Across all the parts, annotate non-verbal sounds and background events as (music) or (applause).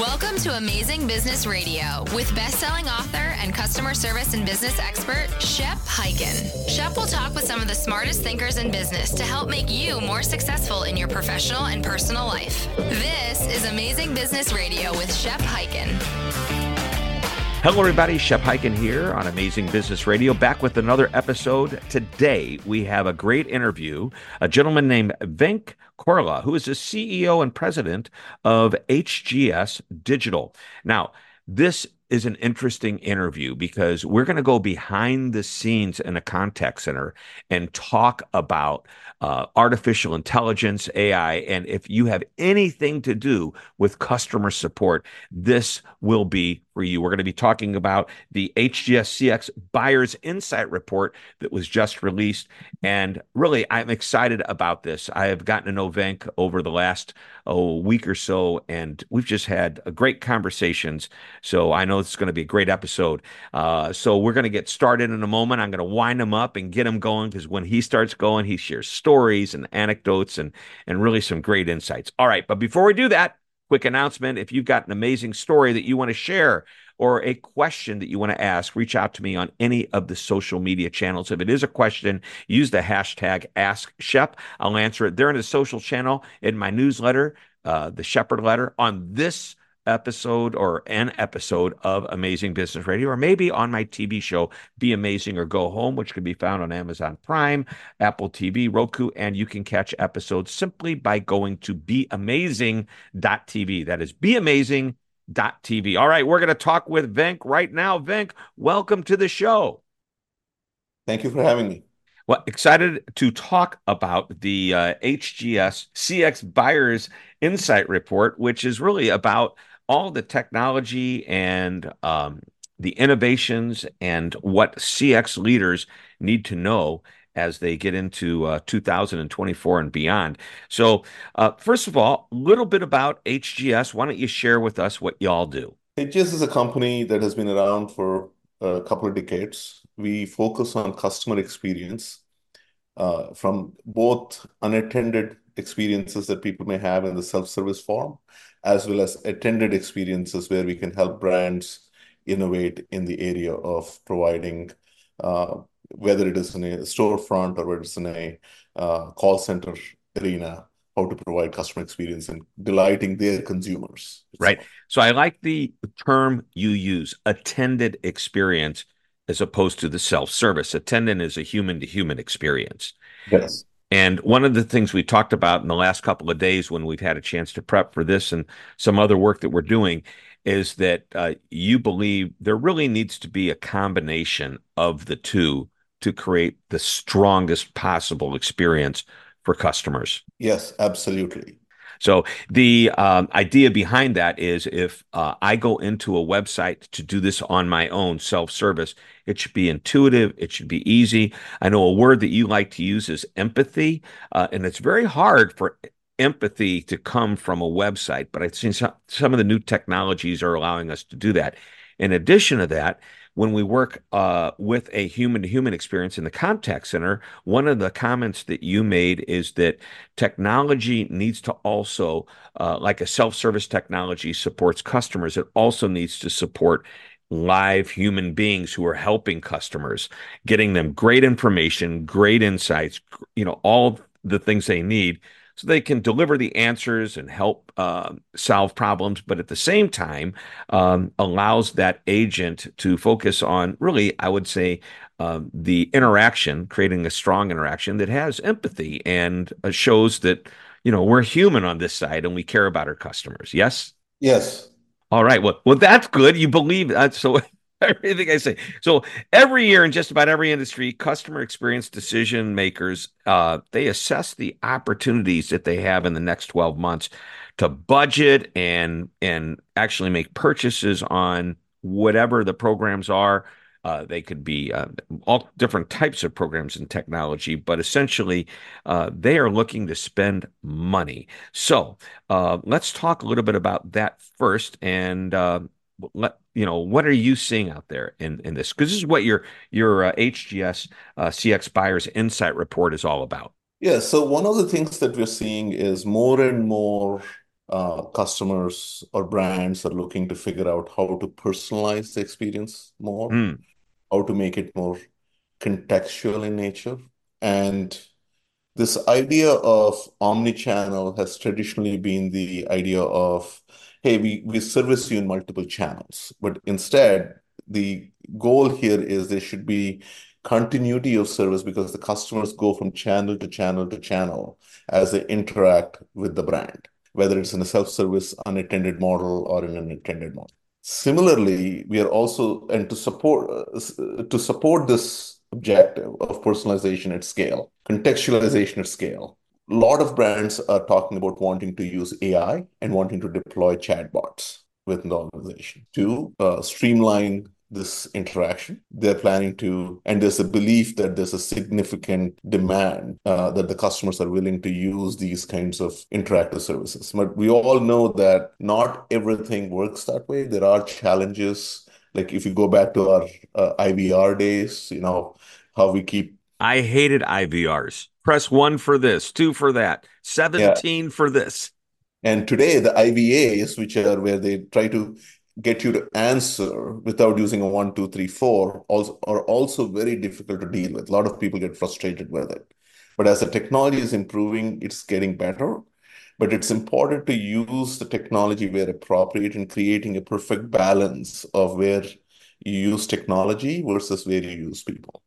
Welcome to Amazing Business Radio with best-selling author and customer service and business expert Shep Hyken. Shep will talk with some of the smartest thinkers in business to help make you more successful in your professional and personal life. This is Amazing Business Radio with Shep Hyken. Hello, everybody. Shep Hyken here on Amazing Business Radio, back with another episode. Today, we have a great interview. A gentleman named Venk Korla, who is the CEO and president of HGS Digital. Now, this is an interesting interview because we're going to go behind the scenes in a contact center and talk about uh, artificial intelligence, AI. And if you have anything to do with customer support, this will be for you. We're going to be talking about the HGS CX Buyers Insight Report that was just released. And really, I'm excited about this. I have gotten to know Venk over the last oh, week or so, and we've just had great conversations. So I know it's going to be a great episode. Uh, so we're going to get started in a moment. I'm going to wind him up and get him going because when he starts going, he shares stories and anecdotes and, and really some great insights. All right. But before we do that, quick announcement if you've got an amazing story that you want to share or a question that you want to ask, reach out to me on any of the social media channels. If it is a question, use the hashtag AskShep. I'll answer it there in the social channel, in my newsletter, uh, the Shepherd Letter, on this episode or an episode of Amazing Business Radio, or maybe on my TV show, Be Amazing or Go Home, which can be found on Amazon Prime, Apple TV, Roku, and you can catch episodes simply by going to beamazing.tv. That is beamazing.tv. All right, we're going to talk with Venk right now. Venk, welcome to the show. Thank you for having me. Well, excited to talk about the uh, HGS CX Buyers Insight Report, which is really about all the technology and um, the innovations and what CX leaders need to know as they get into uh, 2024 and beyond. So, uh, first of all, a little bit about HGS. Why don't you share with us what y'all do? HGS is a company that has been around for a couple of decades. We focus on customer experience uh, from both unattended experiences that people may have in the self-service form as well as attended experiences where we can help brands innovate in the area of providing, uh, whether it is in a storefront or whether it's in a uh, call center arena, how to provide customer experience and delighting their consumers. Right. So I like the term you use, attended experience, as opposed to the self-service. Attendant is a human-to-human experience. Yes. And one of the things we talked about in the last couple of days when we've had a chance to prep for this and some other work that we're doing is that uh, you believe there really needs to be a combination of the two to create the strongest possible experience for customers. Yes, absolutely. So the um, idea behind that is if uh, I go into a website to do this on my own self-service, it should be intuitive. It should be easy. I know a word that you like to use is empathy, uh, and it's very hard for empathy to come from a website. But I've seen some, some of the new technologies are allowing us to do that. In addition to that, when we work uh, with a human to human experience in the contact center, one of the comments that you made is that technology needs to also, uh, like a self service technology supports customers, it also needs to support live human beings who are helping customers, getting them great information, great insights, you know, all the things they need so they can deliver the answers and help uh, solve problems, but at the same time um, allows that agent to focus on really, I would say, uh, the interaction, creating a strong interaction that has empathy and uh, shows that you know we're human on this side and we care about our customers. Yes. Yes. All right. Well, well, that's good. You believe that. So (laughs) (laughs) everything I say. So every year in just about every industry, customer experience decision makers uh, they assess the opportunities that they have in the next 12 months to budget and and actually make purchases on whatever the programs are. Uh, they could be uh, all different types of programs and technology, but essentially, uh, they are looking to spend money. So, uh, let's talk a little bit about that first. And uh, let you know what are you seeing out there in in this because this is what your your uh, hgs uh, cx buyers insight report is all about yeah so one of the things that we're seeing is more and more uh, customers or brands are looking to figure out how to personalize the experience more, mm. how to make it more contextual in nature. And this idea of omni-channel has traditionally been the idea of, hey, we, we service you in multiple channels. But instead, the goal here is there should be continuity of service because the customers go from channel to channel to channel as they interact with the brand, whether it's in a self-service unattended model or in an attended model. Similarly, we are also and to support uh, to support this objective of personalization at scale, contextualization at scale. Lot of brands are talking about wanting to use AI and wanting to deploy chatbots within the organization to uh, streamline this interaction. They're planning to, and there's a belief that there's a significant demand uh, that the customers are willing to use these kinds of interactive services. But we all know that not everything works that way. There are challenges. Like if you go back to our uh, IVR days, you know, how we keep. I hated IVRs. Press one for this, two for that, 17 yeah. for this. And today, the IVAs, which are where they try to get you to answer without using a one, two, three, four, also are also very difficult to deal with. A lot of people get frustrated with it. But as the technology is improving, it's getting better. But it's important to use the technology where appropriate and creating a perfect balance of where you use technology versus where you use people.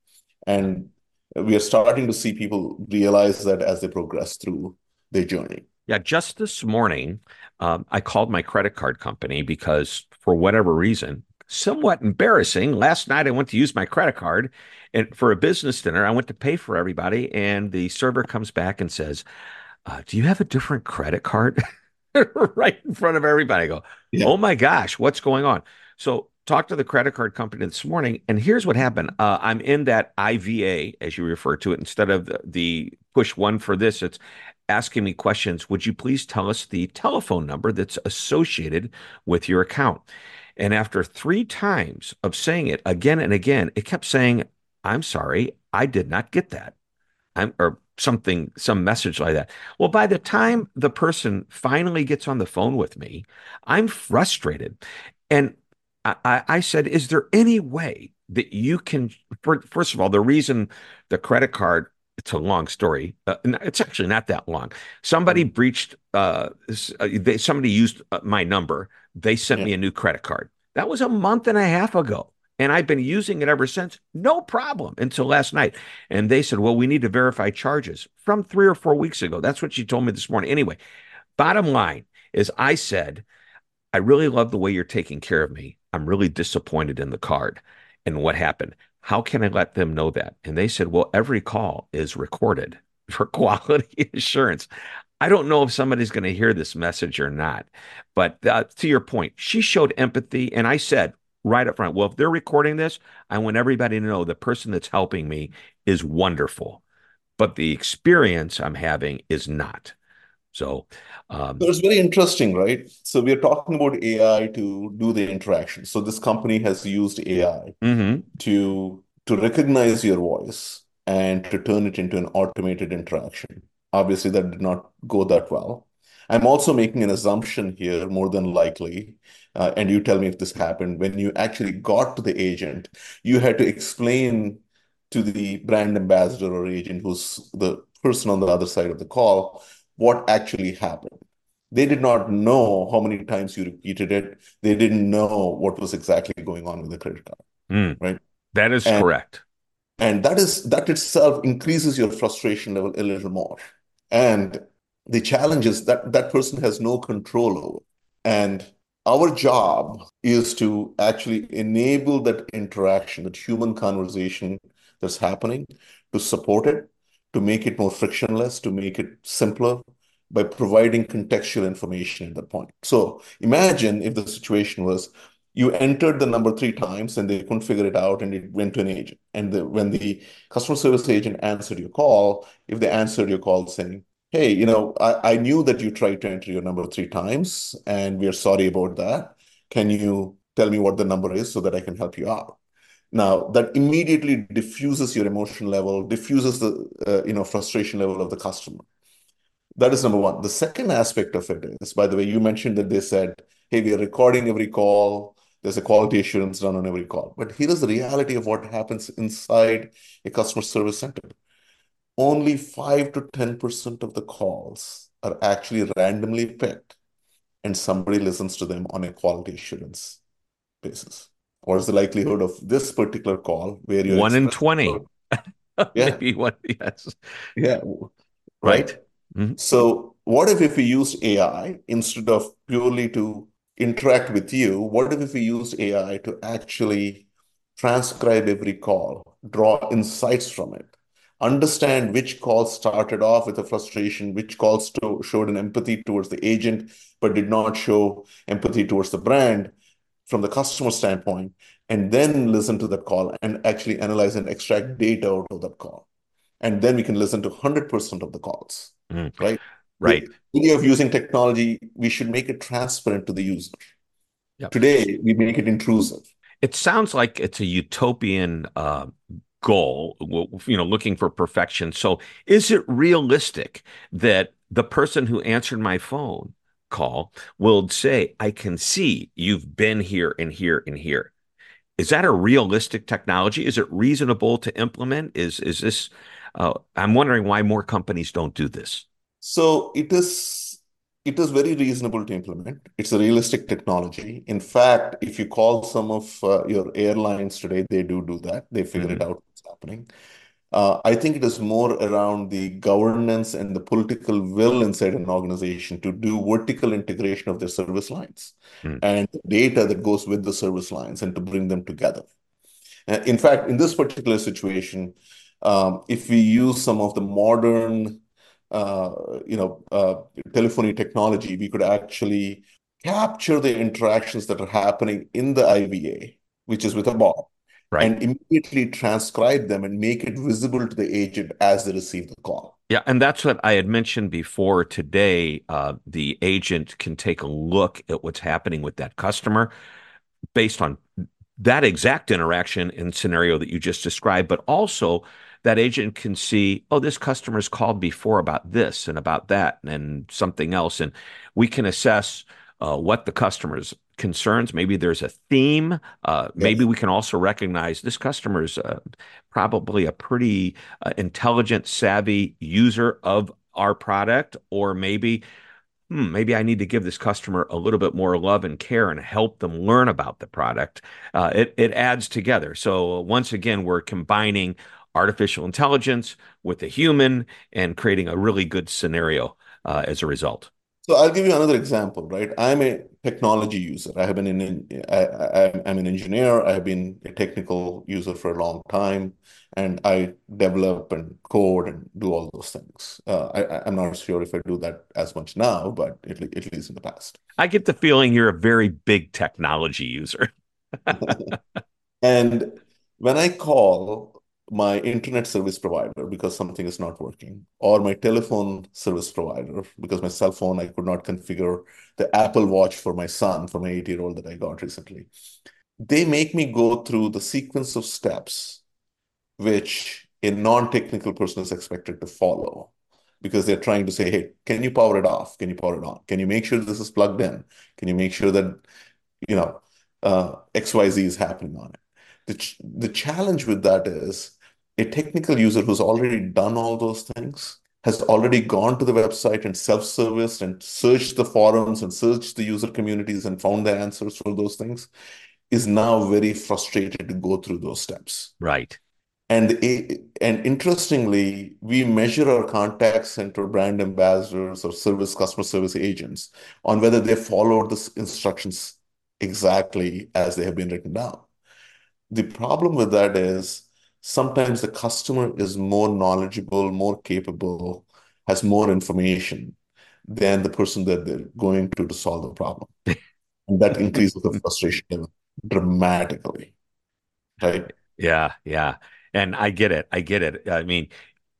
And we are starting to see people realize that as they progress through their journey. Yeah, just this morning, um, I called my credit card company because for whatever reason, somewhat embarrassing. Last night I went to use my credit card and for a business dinner, I went to pay for everybody, and the server comes back and says, uh, "Do you have a different credit card?" (laughs) right in front of everybody. I go, yeah. "Oh my gosh, what's going on?" So talked to the credit card company this morning, and here's what happened. Uh, I'm in that IVA, as you refer to it, instead of the, the push one for this. It's asking me questions. Would you please tell us the telephone number that's associated with your account? And after three times of saying it again and again, it kept saying, I'm sorry, I did not get that. I'm, or something, some message like that. Well, by the time the person finally gets on the phone with me, I'm frustrated. And I, I said, Is there any way that you can, first of all, the reason the credit card it's a long story. Uh, it's actually not that long. Somebody mm. breached. Uh, uh, they somebody used uh, my number. They sent yeah. me a new credit card. That was a month and a half ago, and I've been using it ever since. No problem until last night. And they said, "Well, we need to verify charges from three or four weeks ago." That's what she told me this morning. Anyway, bottom line is, I said, "I really love the way you're taking care of me. I'm really disappointed in the card." And what happened? How can I let them know that? And they said, well, every call is recorded (laughs) for quality (laughs) assurance. I don't know if somebody's going to hear this message or not, but uh, to your point, she showed empathy. And I said right up front, well, if they're recording this, I want everybody to know the person that's helping me is wonderful, but the experience I'm having is not. So, um, so it's very interesting, right? So we are talking about AI to do the interaction. So this company has used AI mm-hmm. to to recognize your voice and to turn it into an automated interaction. Obviously, that did not go that well. I'm also making an assumption here, more than likely, uh, and you tell me if this happened. When you actually got to the agent, you had to explain to the brand ambassador or agent, who's the person on the other side of the call, what actually happened. They did not know how many times you repeated it. They didn't know what was exactly going on with the credit card. Mm, right. That is and, correct. And that is that itself increases your frustration level a little more. And the challenge is that that person has no control over. And our job is to actually enable that interaction, that human conversation that's happening, to support it to make it more frictionless, to make it simpler by providing contextual information at that point. So imagine if the situation was you entered the number three times and they couldn't figure it out and it went to an agent. And the, when the customer service agent answered your call, if they answered your call saying, hey, you know, I, I knew that you tried to enter your number three times and we're sorry about that. Can you tell me what the number is so that I can help you out? Now that immediately diffuses your emotion level, diffuses the uh, you know frustration level of the customer. That is number one. The second aspect of it is, by the way, you mentioned that they said, hey, we are recording every call. There's a quality assurance done on every call. But here is the reality of what happens inside a customer service center. Only 5 to 10% of the calls are actually randomly picked, and somebody listens to them on a quality assurance basis. What is the likelihood of this particular call where you're one in 20? (laughs) Yeah. Maybe one, yes. Yeah. Right. Right. Mhm. So what if if we used AI instead of purely to interact with you? What if if we used AI to actually transcribe every call, draw insights from it, understand which calls started off with a frustration, which calls to, showed an empathy towards the agent, but did not show empathy towards the brand from the customer standpoint, and then listen to that call and actually analyze and extract data out of that call. And then we can listen to 100% of the calls, Mm. right? Right. The idea of using technology, we should make it transparent to the user. Yep. Today, we make it intrusive. It sounds like it's a utopian uh, goal, you know, looking for perfection. So, is it realistic that the person who answered my phone call will say, I can see you've been here and here and here? Is that a realistic technology? Is it reasonable to implement? Is is this? Uh, I'm wondering why more companies don't do this. So it is it is very reasonable to implement. It's a realistic technology. In fact, if you call some of uh, your airlines today, they do do that. They figure it Mhm. out what's happening. Uh, I think it is more around the governance and the political will inside an organization to do vertical integration of their service lines Mm. and data that goes with the service lines and to bring them together. Uh, In fact, in this particular situation, um, if we use some of the modern, uh, you know, uh, telephony technology, we could actually capture the interactions that are happening in the IVA, which is with a bot, Right. and immediately transcribe them and make it visible to the agent as they receive the call. Yeah, and that's what I had mentioned before today. Uh, the agent can take a look at what's happening with that customer based on that exact interaction and scenario that you just described, but also that agent can see, oh, this customer's called before about this and about that and something else. And we can assess uh, what the customer's concerns. Maybe there's a theme. Uh, maybe we can also recognize this customer's uh, probably a pretty uh, intelligent, savvy user of our product, or maybe hmm, maybe I need to give this customer a little bit more love and care and help them learn about the product. Uh, it it adds together. So once again, we're combining artificial intelligence with a human and creating a really good scenario uh, as a result. So I'll give you another example, right? I'm a technology user. I have been in, I, I, I'm an engineer. I have been a technical user for a long time, and I develop and code and do all those things. Uh, I, I'm not sure if I do that as much now, but at, at least in the past. I get the feeling you're a very big technology user. (laughs) And when I call my internet service provider because something is not working, or my telephone service provider because my cell phone, I could not configure the Apple Watch for my son, for my eight-year-old that I got recently, they make me go through the sequence of steps which a non-technical person is expected to follow because they're trying to say, hey, can you power it off? Can you power it on? Can you make sure this is plugged in? Can you make sure that, you know, uh, XYZ is happening on it? The, ch the challenge with that is a technical user who's already done all those things has already gone to the website and self-serviced and searched the forums and searched the user communities and found the answers for those things is now very frustrated to go through those steps. Right. And and interestingly, we measure our contact center brand ambassadors or service customer service agents on whether they followed the instructions exactly as they have been written down. The problem with that is sometimes the customer is more knowledgeable, more capable, has more information than the person that they're going to to solve the problem. (laughs) And that increases the frustration level dramatically, right? Yeah, yeah. And I get it. I get it. I mean,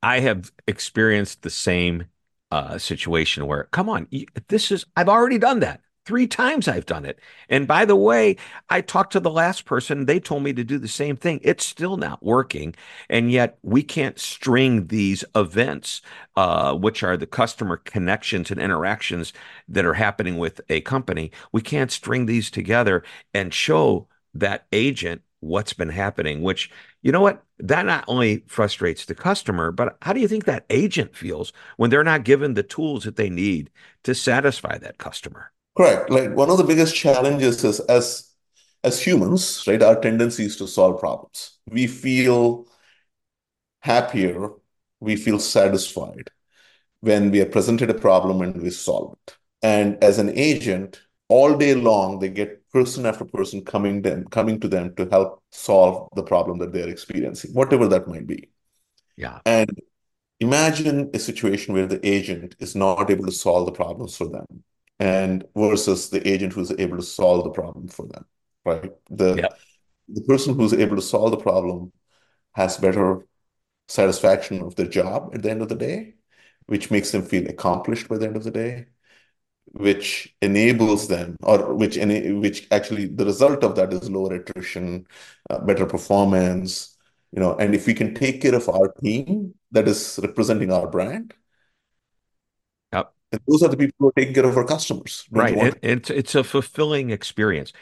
I have experienced the same uh, situation where, come on, this is, I've already done that. Three times I've done it. And by the way, I talked to the last person. They told me to do the same thing. It's still not working. And yet we can't string these events, uh, which are the customer connections and interactions that are happening with a company. We can't string these together and show that agent what's been happening, which, you know what? That not only frustrates the customer, but how do you think that agent feels when they're not given the tools that they need to satisfy that customer? Correct. Like one of the biggest challenges is as as humans, right, our tendency is to solve problems. We feel happier, we feel satisfied when we are presented a problem and we solve it. And as an agent, all day long, they get person after person coming them coming to them to help solve the problem that they're experiencing, whatever that might be. Yeah. And imagine a situation where the agent is not able to solve the problems for them and versus the agent who's able to solve the problem for them, right? The Yep. the person who's able to solve the problem has better satisfaction of their job at the end of the day, which makes them feel accomplished by the end of the day, which enables them, or which ena which actually the result of that is lower attrition, uh, better performance, you know. And if we can take care of our team that is representing our brand. And those are the people who are taking care of our customers. Right. It, it's it's a fulfilling experience.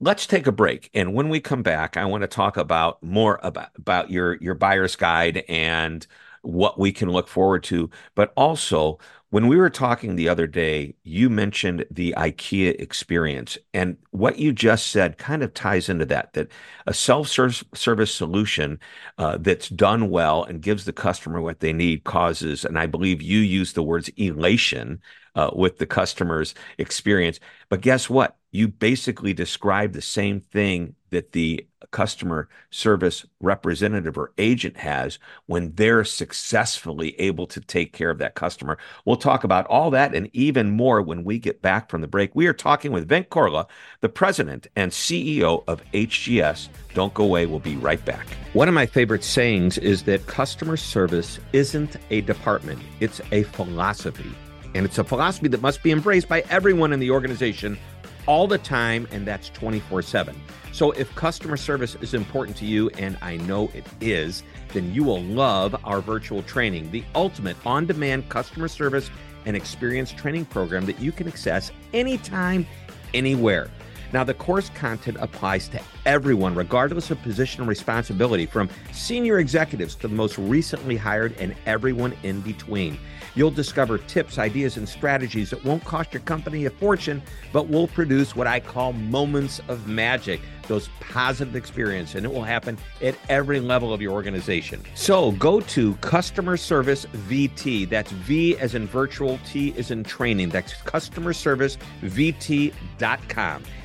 Let's take a break, and when we come back, I want to talk about more about about your your buyer's guide and what we can look forward to. But also, when we were talking the other day, you mentioned the IKEA experience, and what you just said kind of ties into that. That a self-service solution uh, that's done well and gives the customer what they need causes, and I believe you used the words elation uh, with the customer's experience. But guess what? You basically describe the same thing that the customer service representative or agent has when they're successfully able to take care of that customer. We'll talk about all that and even more when we get back from the break. We are talking with Venk Korla, the president and CEO of HGS. Don't go away. We'll be right back. One of my favorite sayings is that customer service isn't a department, it's a philosophy. And it's a philosophy that must be embraced by everyone in the organization all the time, and that's 24 7. So if customer service is important to you, and I know it is, then you will love our virtual training, the ultimate on demand customer service and experience training program that you can access anytime, anywhere. Now, the course content applies to everyone, regardless of position and responsibility, from senior executives to the most recently hired and everyone in between. You'll discover tips, ideas, and strategies that won't cost your company a fortune, but will produce what I call moments of magic, those positive experiences, and it will happen at every level of your organization. So go to Customer Service VT. That's V as in virtual, T as in training. That's Customer Service.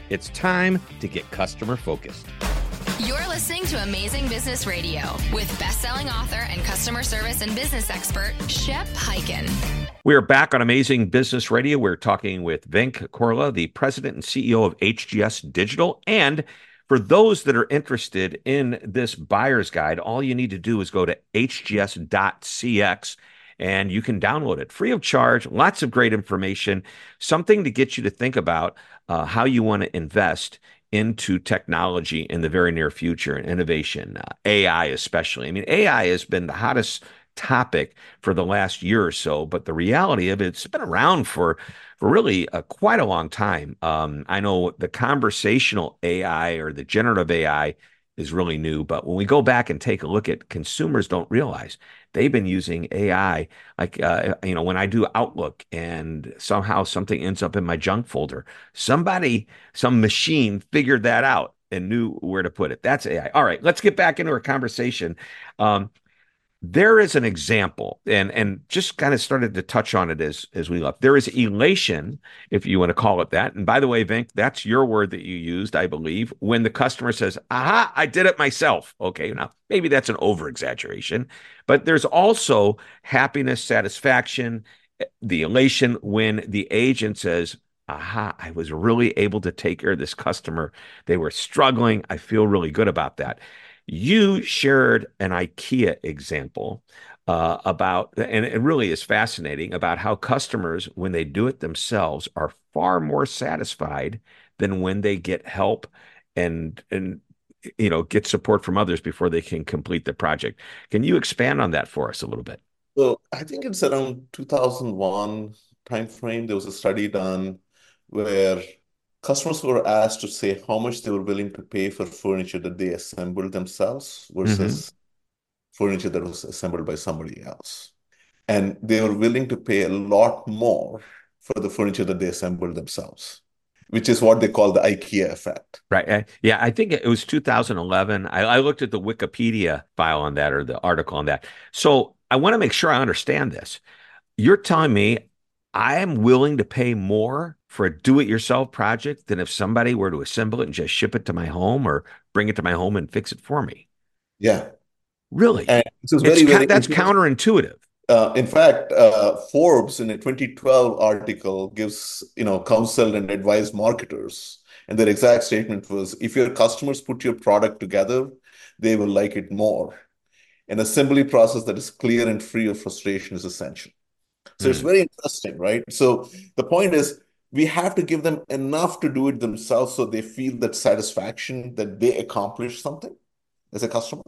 It's time to get customer focused. You're listening to Amazing Business Radio with best-selling author and customer service and business expert Shep Hyken. We are back on Amazing Business Radio. We're talking with Venk Korla, the president and CEO of HGS Digital. And for those that are interested in this buyer's guide, all you need to do is go to hgs.cx and you can download it free of charge. Lots of great information, something to get you to think about uh, how you want to invest into technology in the very near future and innovation, uh, AI especially. I mean, AI has been the hottest topic for the last year or so, but the reality of it, it's been around for for really uh, quite a long time. Um, I know the conversational AI or the generative AI is really new, but when we go back and take a look at consumers, don't realize they've been using AI. Like uh, you know, when I do Outlook and somehow something ends up in my junk folder, somebody, some machine figured that out and knew where to put it. That's AI. All right, let's get back into our conversation. Um, there is an example and and just kind of started to touch on it as as we left there is elation if you want to call it that. And by the way Venk that's your word that you used i believe when the customer says aha i did it myself. Okay now maybe that's an over exaggeration but there's also happiness satisfaction eh, the elation when the agent says aha i was really able to take care of this customer. They were struggling. I feel really good about that you shared an IKEA example uh, about, and it really is fascinating about how customers, when they do it themselves, are far more satisfied than when they get help and and you know get support from others before they can complete the project. Can you expand on that for us a little bit? So I think it's around 2001 timeframe. There was a study done where customers were asked to say how much they were willing to pay for furniture that they assembled themselves versus mm-hmm. furniture that was assembled by somebody else. And they were willing to pay a lot more for the furniture that they assembled themselves which is what they call the IKEA effect. Right. Yeah, I think it was 2011. I, I, looked at the Wikipedia file on that or the article on that. So I want to make sure I understand this. You're telling me I am willing to pay more for a do-it-yourself project than if somebody were to assemble it and just ship it to my home or bring it to my home and fix it for me. Yeah. Really? And very, very, that's counterintuitive. Uh, in fact, uh, Forbes in a 2012 article gives you know counsel and advise marketers, and their exact statement was: if your customers put your product together, they will like it more. An assembly process that is clear and free of frustration is essential. So mm. it's hmm. very interesting, right? So the point is, we have to give them enough to do it themselves, so they feel that satisfaction that they accomplished something as a customer,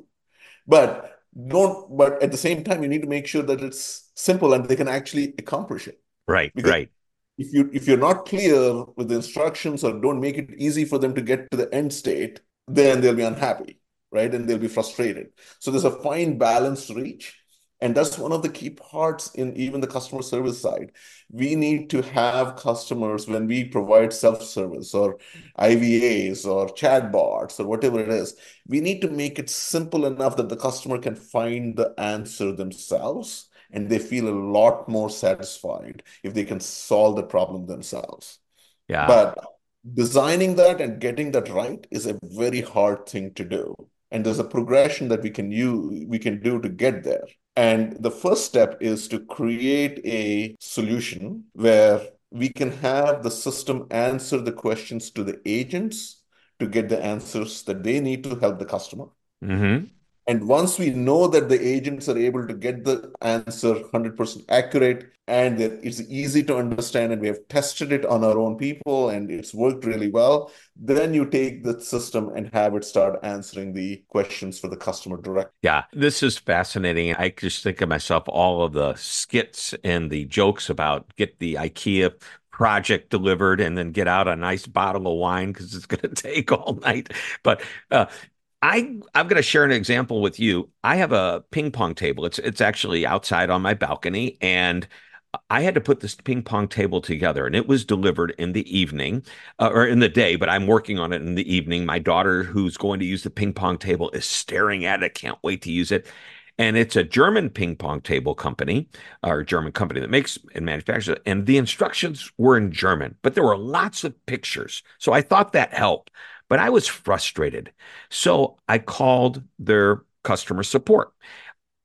but don't but at the same time you need to make sure that it's simple and they can actually accomplish it right because right if you if you're not clear with the instructions or don't make it easy for them to get to the end state then they'll be unhappy right and they'll be frustrated so there's a fine balance to reach and that's one of the key parts in even the customer service side. We need to have customers when we provide self-service or IVAs or chatbots or whatever it is, we need to make it simple enough that the customer can find the answer themselves and they feel a lot more satisfied if they can solve the problem themselves. Yeah. But designing that and getting that right is a very hard thing to do and there's a progression that we can use we can do to get there and the first step is to create a solution where we can have the system answer the questions to the agents to get the answers that they need to help the customer. Mm-hmm. And once we know that the agents are able to get the answer 100% accurate and that it's easy to understand and we have tested it on our own people and it's worked really well, then you take the system and have it start answering the questions for the customer direct. Yeah, this is fascinating. I just think of myself all of the skits and the jokes about get the IKEA project delivered and then get out a nice bottle of wine because it's going (laughs) to take all night. But uh, I I'm going to share an example with you. I have a ping pong table. It's it's actually outside on my balcony, and I had to put this ping pong table together, and it was delivered in the evening uh, or in the day. But I'm working on it in the evening. My daughter, who's going to use the ping pong table, is staring at it. Can't wait to use it. And it's a German ping pong table company or German company that makes and manufactures it. And the instructions were in German, but there were lots of pictures. So I thought that helped. But I was frustrated. So I called their customer support.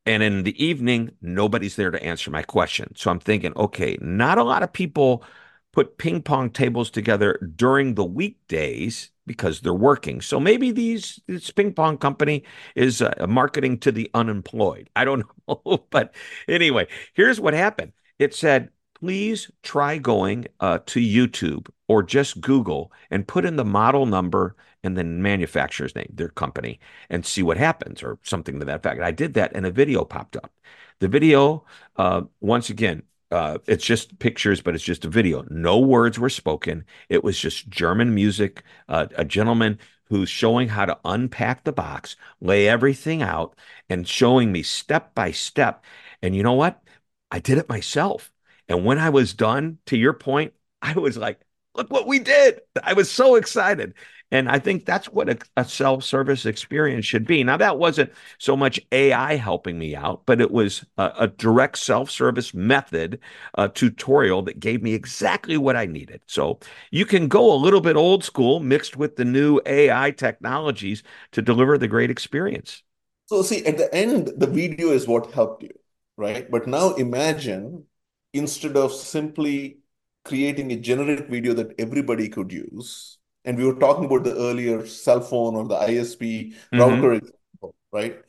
And in the evening, nobody's there to answer my question. So I'm thinking, okay, not a lot of people put ping pong tables together during the weekdays because they're working. So maybe these this ping pong company is uh, marketing to the unemployed. I don't (laughs) know, but anyway, here's what happened. It said please try going uh, to YouTube or just Google and put in the model number and then manufacturer's name, their company, and see what happens or something to that effect. I did that and a video popped up. The video, uh, once again, uh, it's just pictures, but it's just a video. No words were spoken. It was just German music. Uh, a gentleman who's showing how to unpack the box, lay everything out, and showing me step by step. And you know what? I did it myself. And when I was done, to your point, I was like, look what we did. I was so excited. And I think that's what a, a self service experience should be. Now, that wasn't so much AI helping me out, but it was a, a direct self service method a tutorial that gave me exactly what I needed. So you can go a little bit old school mixed with the new AI technologies to deliver the great experience. So, see, at the end, the video is what helped you, right? But now imagine instead of simply creating a generic video that everybody could use, and we were talking about the earlier cell phone or the ISP mm-hmm. router example, right?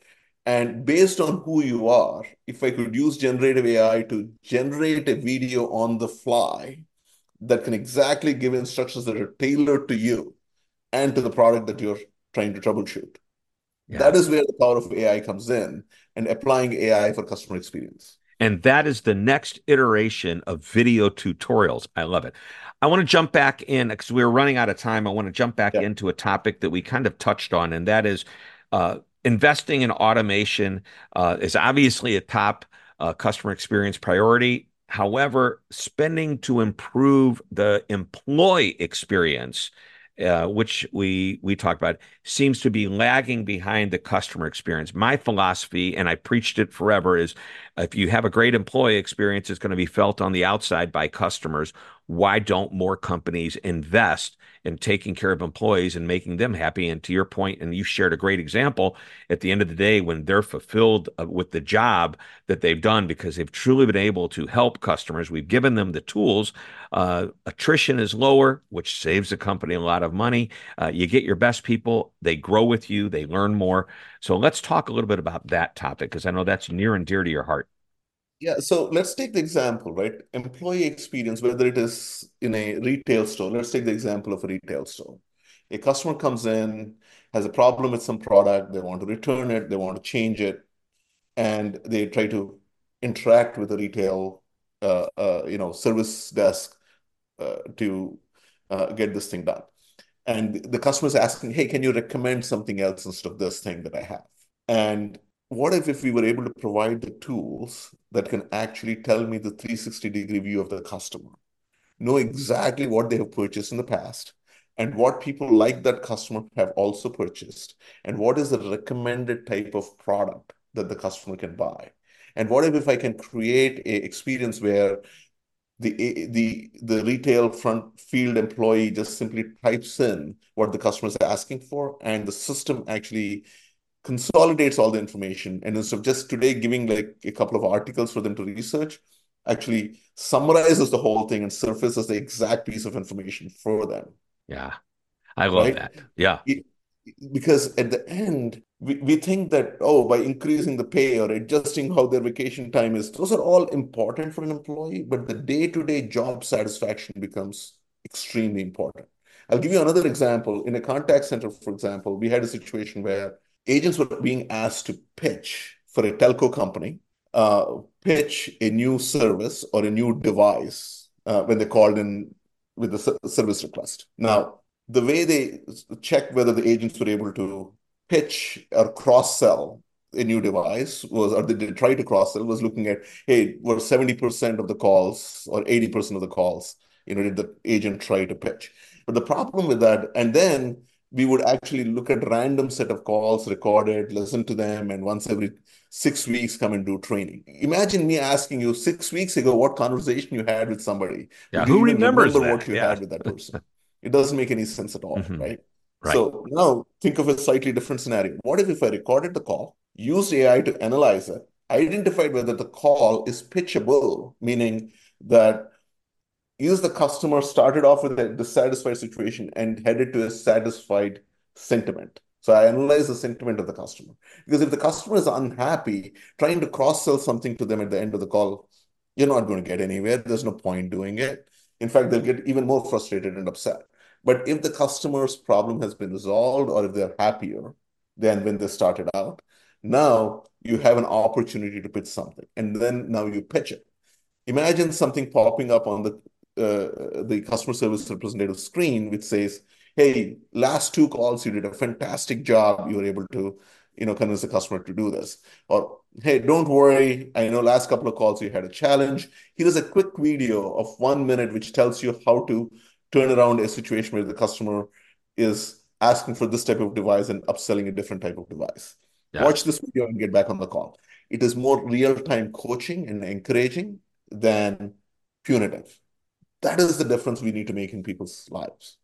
And based on who you are, if I could use generative AI to generate a video on the fly that can exactly give instructions that are tailored to you and to the product that you're trying to troubleshoot. Yeah. That is where the power of AI comes in and applying AI for customer experience. And that is the next iteration of video tutorials. I love it. I want to jump back in because we're running out of time. I want to jump back yeah. into a topic that we kind of touched on, and that is uh, investing in automation uh, is obviously a top uh, customer experience priority. However, spending to improve the employee experience uh, which we we talked about, seems to be lagging behind the customer experience. My philosophy, and I preached it forever, is if you have a great employee experience, it's going to be felt on the outside by customers. Why don't more companies invest in taking care of employees and making them happy? And to your point, and you shared a great example, at the end of the day, when they're fulfilled uh, with the job that they've done because they've truly been able to help customers, we've given them the tools. Uh, attrition is lower, which saves the company a lot of money. Uh, you get your best people, they grow with you, they learn more. So let's talk a little bit about that topic because I know that's near and dear to your heart. Yeah, so let's take the example, right? Employee experience, whether it is in a retail store. Let's take the example of a retail store. A customer comes in, has a problem with some product, they want to return it, they want to change it, and they try to interact with the retail, uh, uh, you know, service desk uh, to uh, get this thing done. And the customer is asking, "Hey, can you recommend something else instead of this thing that I have?" And what if if we were able to provide the tools that can actually tell me the 360 degree view of the customer? Know exactly what they have purchased in the past and what people like that customer have also purchased and what is the recommended type of product that the customer can buy? And what if, if i can create a experience where the the the retail front field employee just simply types in what the customer is asking for and the system actually consolidates all the information. And instead of just today giving like a couple of articles for them to research actually summarizes the whole thing and surfaces the exact piece of information for them. Yeah. I love right? that. Yeah. It, because at the end we, we think that oh by increasing the pay or adjusting how their vacation time is those are all important for an employee but the day-to-day job satisfaction becomes extremely important. I'll give you another example. In a contact center for example we had a situation where agents were being asked to pitch for a telco company, uh, pitch a new service or a new device uh, when they called in with the service request. Now, the way they checked whether the agents were able to pitch or cross sell a new device was, or they did try to cross sell, was looking at, hey, were 70% of the calls or 80% of the calls, you know, did the agent try to pitch? But the problem with that, and then we would actually look at random set of calls recorded, listen to them, and once every six weeks come and do training. Imagine me asking you six weeks ago what conversation you had with somebody. Yeah, who remembers remember what you yeah. had with that person? it doesn't make any sense at all, mm-hmm. right? right? So now think of a slightly different scenario. What if if I recorded the call, used AI to analyze it, identified whether the call is pitchable, meaning that is the customer started off with a dissatisfied situation and headed to a satisfied sentiment. So I analyze the sentiment of the customer. Because if the customer is unhappy, trying to cross sell something to them at the end of the call, you're not going to get anywhere. There's no point doing it. In fact, they'll get even more frustrated and upset. But if the customer's problem has been resolved or if they're happier than when they started out, now you have an opportunity to pitch something. And then now you pitch it. Imagine something popping up on the uh, the customer service representative screen, which says, "Hey, last two calls, you did a fantastic job. You were able to, you know, convince the customer to do this." Or, "Hey, don't worry. I know last couple of calls you had a challenge. Here is a quick video of one minute which tells you how to turn around a situation where the customer is asking for this type of device and upselling a different type of device. Yeah. Watch this video and get back on the call. It is more real-time coaching and encouraging than punitive that is the difference we need to make in people's lives.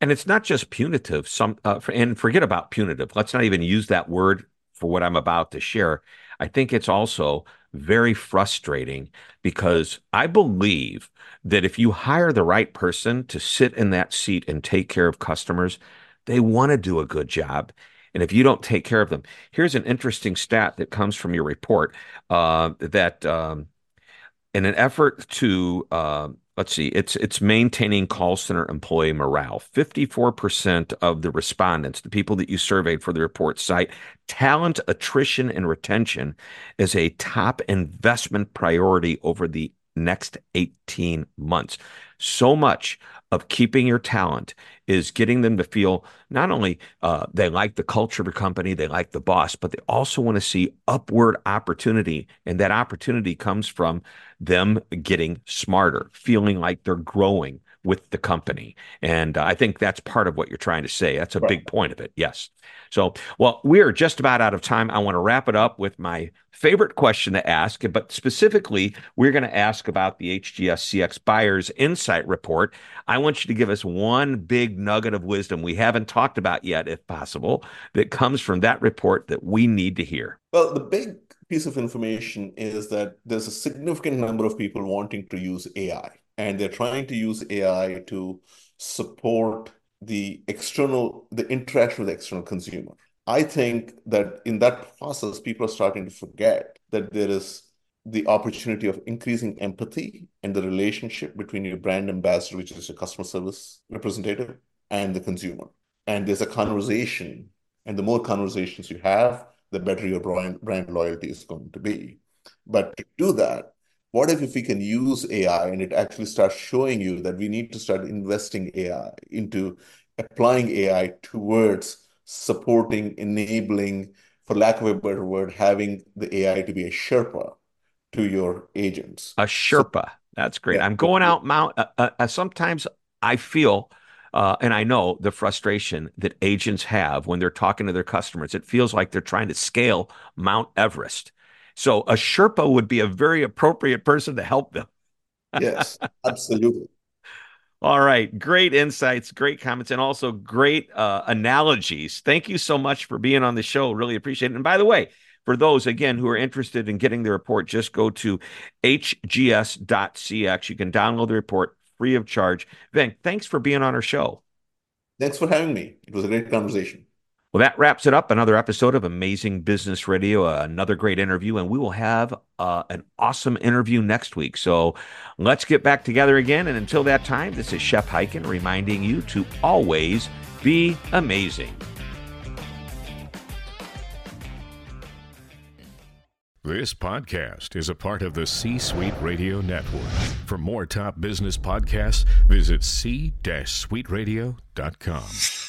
And it's not just punitive. Some uh, and forget about punitive. Let's not even use that word for what I'm about to share. I think it's also very frustrating because I believe that if you hire the right person to sit in that seat and take care of customers, they want to do a good job. And if you don't take care of them, here's an interesting stat that comes from your report uh, that um, in an effort to uh, let's see, it's it's maintaining call center employee morale. 54% of the respondents, the people that you surveyed for the report cite talent attrition and retention is a top investment priority over the next 18 months. So much of keeping your talent is getting them to feel not only uh, they like the culture of a company, they like the boss, but they also want to see upward opportunity. And that opportunity comes from them getting smarter, feeling like they're growing with the company. And uh, I think that's part of what you're trying to say. That's a right. big point of it. Yes. So, well, we're just about out of time. I want to wrap it up with my favorite question to ask, but specifically, we're going to ask about the HGS CX Buyers Insight Report. I want you to give us one big nugget of wisdom we haven't talked about yet, if possible, that comes from that report that we need to hear. Well, the big piece of information is that there's a significant number of people wanting to use AI, and they're trying to use AI to support the external, the interaction with the external consumer. I think that in that process, people are starting to forget that there is the opportunity of increasing empathy and the relationship between your brand ambassador, which is your customer service representative, and the consumer. And there's a conversation, and the more conversations you have, the better your brand, brand loyalty is going to be. But to do that, what if, if we can use AI and it actually starts showing you that we need to start investing AI into applying AI towards supporting, enabling, for lack of a better word, having the AI to be a Sherpa to your agents. A Sherpa. So, That's great. Yeah. I'm going out mount. Uh, uh, uh, sometimes I feel, uh, and I know the frustration that agents have when they're talking to their customers. It feels like they're trying to scale Mount Everest. So a Sherpa would be a very appropriate person to help them. yes, absolutely. (laughs) All right. Great insights, great comments, and also great uh, analogies. Thank you so much for being on the show. Really appreciate it. And by the way, for those again who are interested in getting the report, just go to hgs.cx. You can download the report free of charge. Venk, thanks for being on our show. Thanks for having me. It was a great conversation. Well, that wraps it up. Another episode of Amazing Business Radio, uh, another great interview, and we will have uh, an awesome interview next week. So let's get back together again. And until that time, this is Shep Hyken reminding you to always be amazing. This podcast is a part of the C Suite Radio Network. For more top business podcasts, visit c-suiteradio.com.